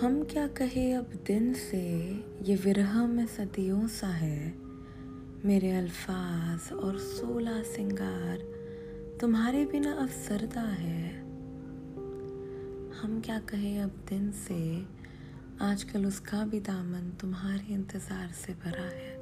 हम क्या कहे अब दिन से? ये विरह में सदियों सा है। मेरे अल्फाज और सोलह सिंगार तुम्हारे बिना अफसरदा है। हम क्या कहे अब दिन से? आजकल उसका भी दामन तुम्हारे इंतज़ार से भरा है।